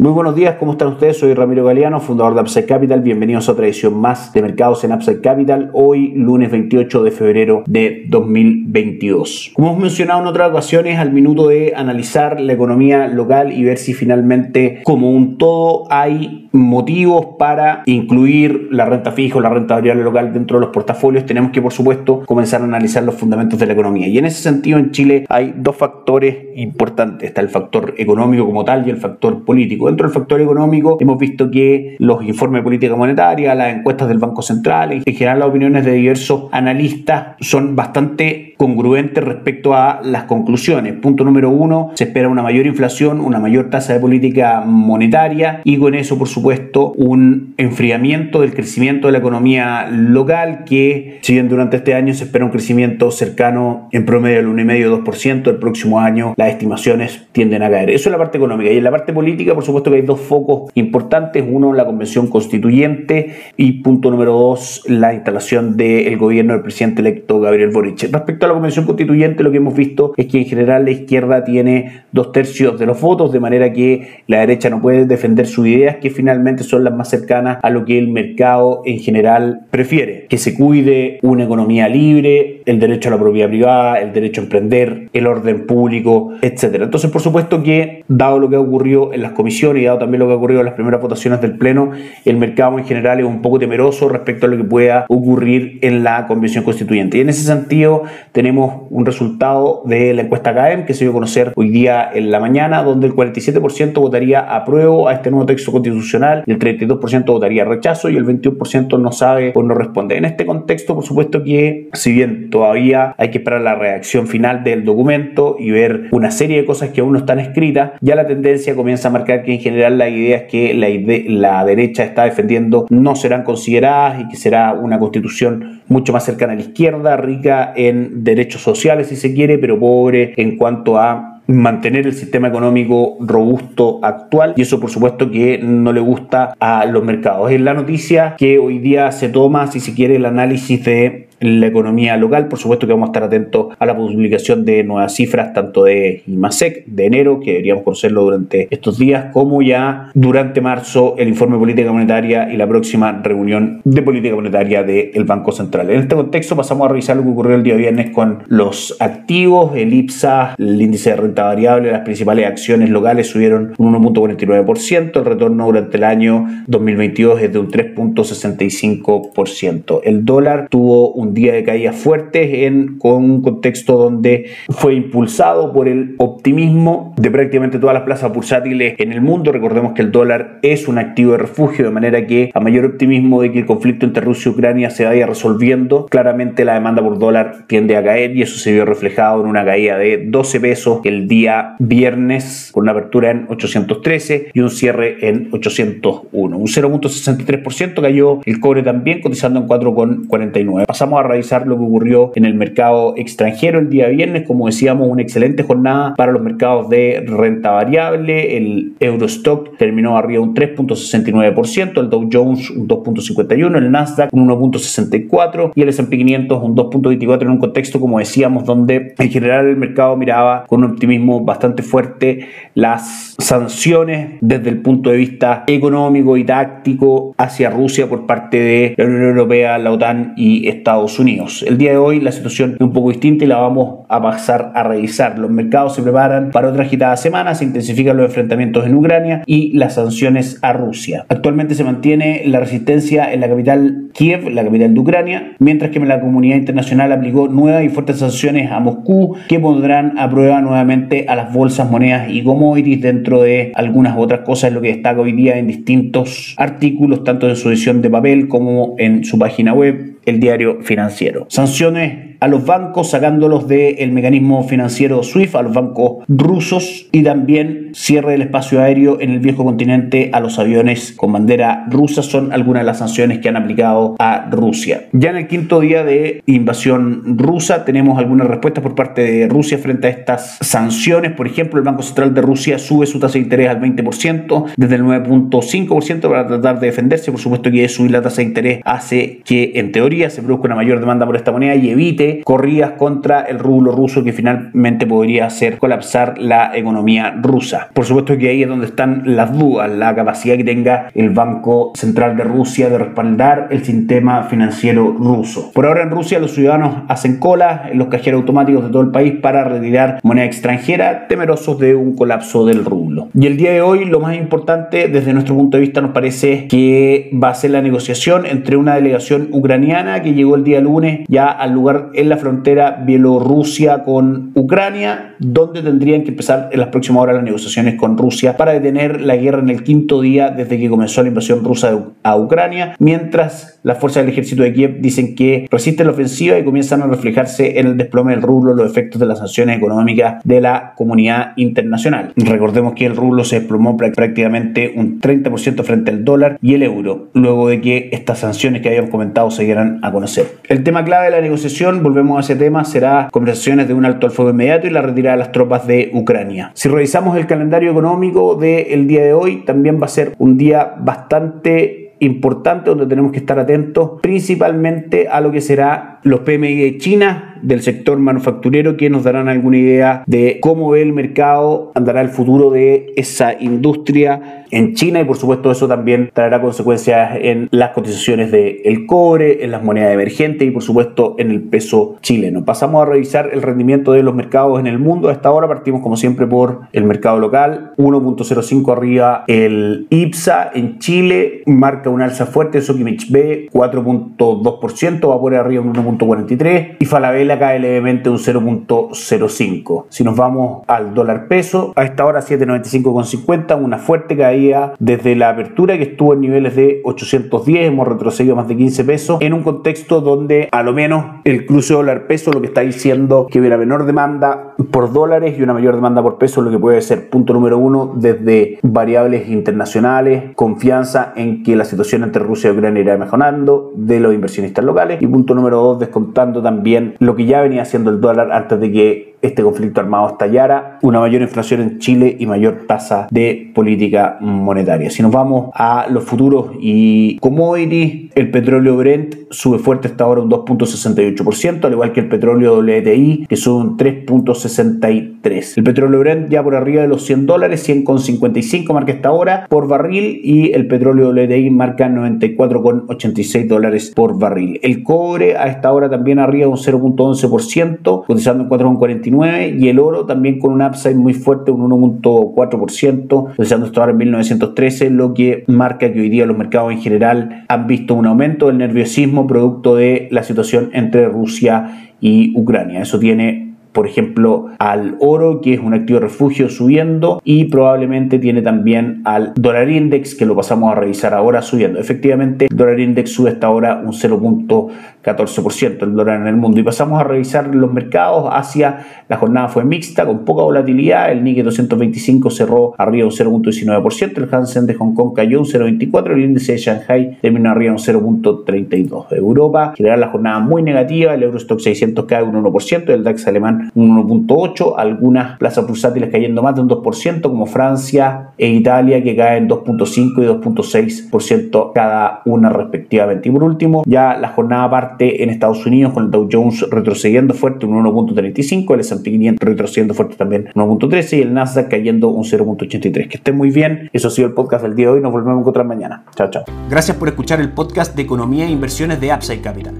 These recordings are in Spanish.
Muy buenos días, ¿cómo están ustedes? Soy Ramiro Galeano, fundador de Upside Capital. Bienvenidos a otra edición más de Mercados en Upside Capital, hoy lunes 28 de febrero de 2022. Como hemos mencionado en otras ocasiones, al minuto de analizar la economía local y ver si finalmente como un todo hay motivos para incluir la renta fija o la renta variable local dentro de los portafolios, tenemos que por supuesto comenzar a analizar los fundamentos de la economía. Y en ese sentido en Chile hay dos factores importantes. Está el factor económico como tal y el factor político dentro del factor económico hemos visto que los informes de política monetaria, las encuestas del Banco Central, en general las opiniones de diversos analistas son bastante congruentes respecto a las conclusiones. Punto número uno, se espera una mayor inflación, una mayor tasa de política monetaria y con eso, por supuesto, un enfriamiento del crecimiento de la economía local que, si bien durante este año se espera un crecimiento cercano en promedio al 1,5-2%, el próximo año las estimaciones tienden a caer. Eso es la parte económica. Y en la parte política, por supuesto, que hay dos focos importantes. Uno, la convención constituyente y punto número dos, la instalación del gobierno del presidente electo Gabriel Boric. Respecto a la convención constituyente, lo que hemos visto es que en general la izquierda tiene dos tercios de los votos, de manera que la derecha no puede defender sus ideas, que finalmente son las más cercanas a lo que el mercado en general prefiere. Que se cuide una economía libre, el derecho a la propiedad privada, el derecho a emprender, el orden público, etc. Entonces, por supuesto que, dado lo que ha ocurrido en las comisiones, y dado también lo que ha ocurrido en las primeras votaciones del Pleno, el mercado en general es un poco temeroso respecto a lo que pueda ocurrir en la Convención Constituyente. Y en ese sentido tenemos un resultado de la encuesta CAEM que se dio a conocer hoy día en la mañana, donde el 47% votaría apruebo a este nuevo texto constitucional, el 32% votaría rechazo y el 21% no sabe o no responde. En este contexto, por supuesto que si bien todavía hay que esperar la reacción final del documento y ver una serie de cosas que aún no están escritas, ya la tendencia comienza a marcar que en general la idea es que la, la derecha está defendiendo no serán consideradas y que será una constitución mucho más cercana a la izquierda, rica en derechos sociales si se quiere, pero pobre en cuanto a mantener el sistema económico robusto actual y eso por supuesto que no le gusta a los mercados. Es la noticia que hoy día se toma, si se quiere, el análisis de la economía local. Por supuesto que vamos a estar atentos a la publicación de nuevas cifras, tanto de IMASEC de enero, que deberíamos conocerlo durante estos días, como ya durante marzo el informe de política monetaria y la próxima reunión de política monetaria del Banco Central. En este contexto pasamos a revisar lo que ocurrió el día viernes con los activos, el IPSA, el índice de renta variable, las principales acciones locales subieron un 1.49%, el retorno durante el año 2022 es de un 3.65%. El dólar tuvo un día de caídas fuertes en, con un contexto donde fue impulsado por el optimismo de prácticamente todas las plazas bursátiles en el mundo. Recordemos que el dólar es un activo de refugio, de manera que a mayor optimismo de que el conflicto entre Rusia y Ucrania se vaya resolviendo, claramente la demanda por dólar tiende a caer y eso se vio reflejado en una caída de 12 pesos el día viernes con una apertura en 813 y un cierre en 801. Un 0.63% cayó el cobre también cotizando en 4,49. Pasamos a a revisar lo que ocurrió en el mercado extranjero el día viernes. Como decíamos, una excelente jornada para los mercados de renta variable. El Eurostock terminó arriba un 3.69%, el Dow Jones un 2.51%, el Nasdaq un 1.64% y el S&P 500 un 2.24% en un contexto, como decíamos, donde en general el mercado miraba con un optimismo bastante fuerte las sanciones desde el punto de vista económico y táctico hacia Rusia por parte de la Unión Europea, la OTAN y Estados Unidos. El día de hoy la situación es un poco distinta y la vamos a pasar a revisar. Los mercados se preparan para otra agitada semana, se intensifican los enfrentamientos en Ucrania y las sanciones a Rusia. Actualmente se mantiene la resistencia en la capital Kiev, la capital de Ucrania, mientras que la comunidad internacional aplicó nuevas y fuertes sanciones a Moscú que pondrán a prueba nuevamente a las bolsas, monedas y commodities dentro de algunas otras cosas, lo que destaca hoy día en distintos artículos, tanto en su edición de papel como en su página web el diario financiero. Sanciones a los bancos, sacándolos del mecanismo financiero SWIFT, a los bancos rusos y también cierre del espacio aéreo en el viejo continente a los aviones con bandera rusa son algunas de las sanciones que han aplicado a Rusia. Ya en el quinto día de invasión rusa tenemos algunas respuestas por parte de Rusia frente a estas sanciones. Por ejemplo, el Banco Central de Rusia sube su tasa de interés al 20% desde el 9.5% para tratar de defenderse. Por supuesto que subir la tasa de interés hace que en teoría se produzca una mayor demanda por esta moneda y evite corridas contra el rublo ruso que finalmente podría hacer colapsar la economía rusa. Por supuesto que ahí es donde están las dudas, la capacidad que tenga el Banco Central de Rusia de respaldar el sistema financiero ruso. Por ahora en Rusia los ciudadanos hacen cola en los cajeros automáticos de todo el país para retirar moneda extranjera, temerosos de un colapso del rublo. Y el día de hoy lo más importante desde nuestro punto de vista nos parece que va a ser la negociación entre una delegación ucraniana que llegó el día lunes ya al lugar en la frontera Bielorrusia con Ucrania, donde tendrían que empezar en las próximas horas las negociaciones con Rusia para detener la guerra en el quinto día desde que comenzó la invasión rusa a Ucrania, mientras las fuerzas del ejército de Kiev dicen que resisten la ofensiva y comienzan a reflejarse en el desplome del rublo los efectos de las sanciones económicas de la comunidad internacional. Recordemos que el rublo se desplomó prácticamente un 30% frente al dólar y el euro, luego de que estas sanciones que habíamos comentado se dieran a conocer. El tema clave de la negociación, volvemos a ese tema, será conversaciones de un alto al fuego inmediato y la retirada de las tropas de Ucrania. Si revisamos el calendario económico del día de hoy, también va a ser un día bastante importante donde tenemos que estar atentos principalmente a lo que será los PMI de China del sector manufacturero que nos darán alguna idea de cómo ve el mercado, andará el futuro de esa industria en China y por supuesto eso también traerá consecuencias en las cotizaciones del cobre, en las monedas emergentes y por supuesto en el peso chileno. Pasamos a revisar el rendimiento de los mercados en el mundo. A esta hora partimos como siempre por el mercado local, 1.05 arriba el IPSA en Chile, marca un alza fuerte, Sokimich B 4.2%, va por arriba un 1.43 y Falabella cae levemente un 0.05. Si nos vamos al dólar peso, a esta hora 7.95,50, una fuerte caída desde la apertura que estuvo en niveles de 810, hemos retrocedido más de 15 pesos, en un contexto donde a lo menos el cruce dólar peso lo que está diciendo que hubiera menor demanda por dólares y una mayor demanda por peso, lo que puede ser punto número uno desde variables internacionales, confianza en que la situación entre Rusia y Ucrania irá mejorando de los inversionistas locales y punto número dos descontando también lo que ya venía haciendo el dólar antes de que este conflicto armado estallara, una mayor inflación en Chile y mayor tasa de política monetaria. Si nos vamos a los futuros y commodities, el petróleo Brent sube fuerte hasta ahora un 2.68%, al igual que el petróleo WTI, que sube un 3.63%. El petróleo Brent ya por arriba de los 100 dólares, 100,55 marca esta hora por barril y el petróleo WTI marca 94,86 dólares por barril. El cobre a esta hora también arriba un 0.11%, cotizando en 4,49 y el oro también con un upside muy fuerte, un 1.4%, utilizando esto ahora en 1913, lo que marca que hoy día los mercados en general han visto un aumento del nerviosismo producto de la situación entre Rusia y Ucrania. Eso tiene por ejemplo, al oro, que es un activo de refugio subiendo, y probablemente tiene también al dólar index, que lo pasamos a revisar ahora subiendo. Efectivamente, el dólar index sube hasta ahora un 0.14% el dólar en el mundo. Y pasamos a revisar los mercados. Asia, la jornada fue mixta, con poca volatilidad. El Nikkei 225 cerró arriba un 0.19%, el Hansen de Hong Kong cayó un 0.24%, el índice de Shanghai terminó arriba un 0.32%. Europa, en general, la jornada muy negativa, el Eurostock 600 cae un 1%, el DAX alemán un 1.8%, algunas plazas bursátiles cayendo más de un 2%, como Francia e Italia que caen 2.5 y 2.6% cada una respectivamente. Y por último, ya la jornada parte en Estados Unidos con el Dow Jones retrocediendo fuerte un 1.35, el S&P 500 retrocediendo fuerte también un 1.13 y el Nasdaq cayendo un 0.83. Que estén muy bien. Eso ha sido el podcast del día de hoy. Nos volvemos a encontrar mañana. Chao, chao. Gracias por escuchar el podcast de Economía e Inversiones de Upside Capital.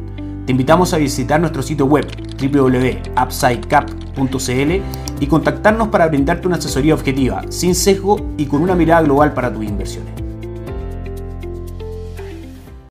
Te invitamos a visitar nuestro sitio web www.upsidecap.cl y contactarnos para brindarte una asesoría objetiva, sin sesgo y con una mirada global para tus inversiones.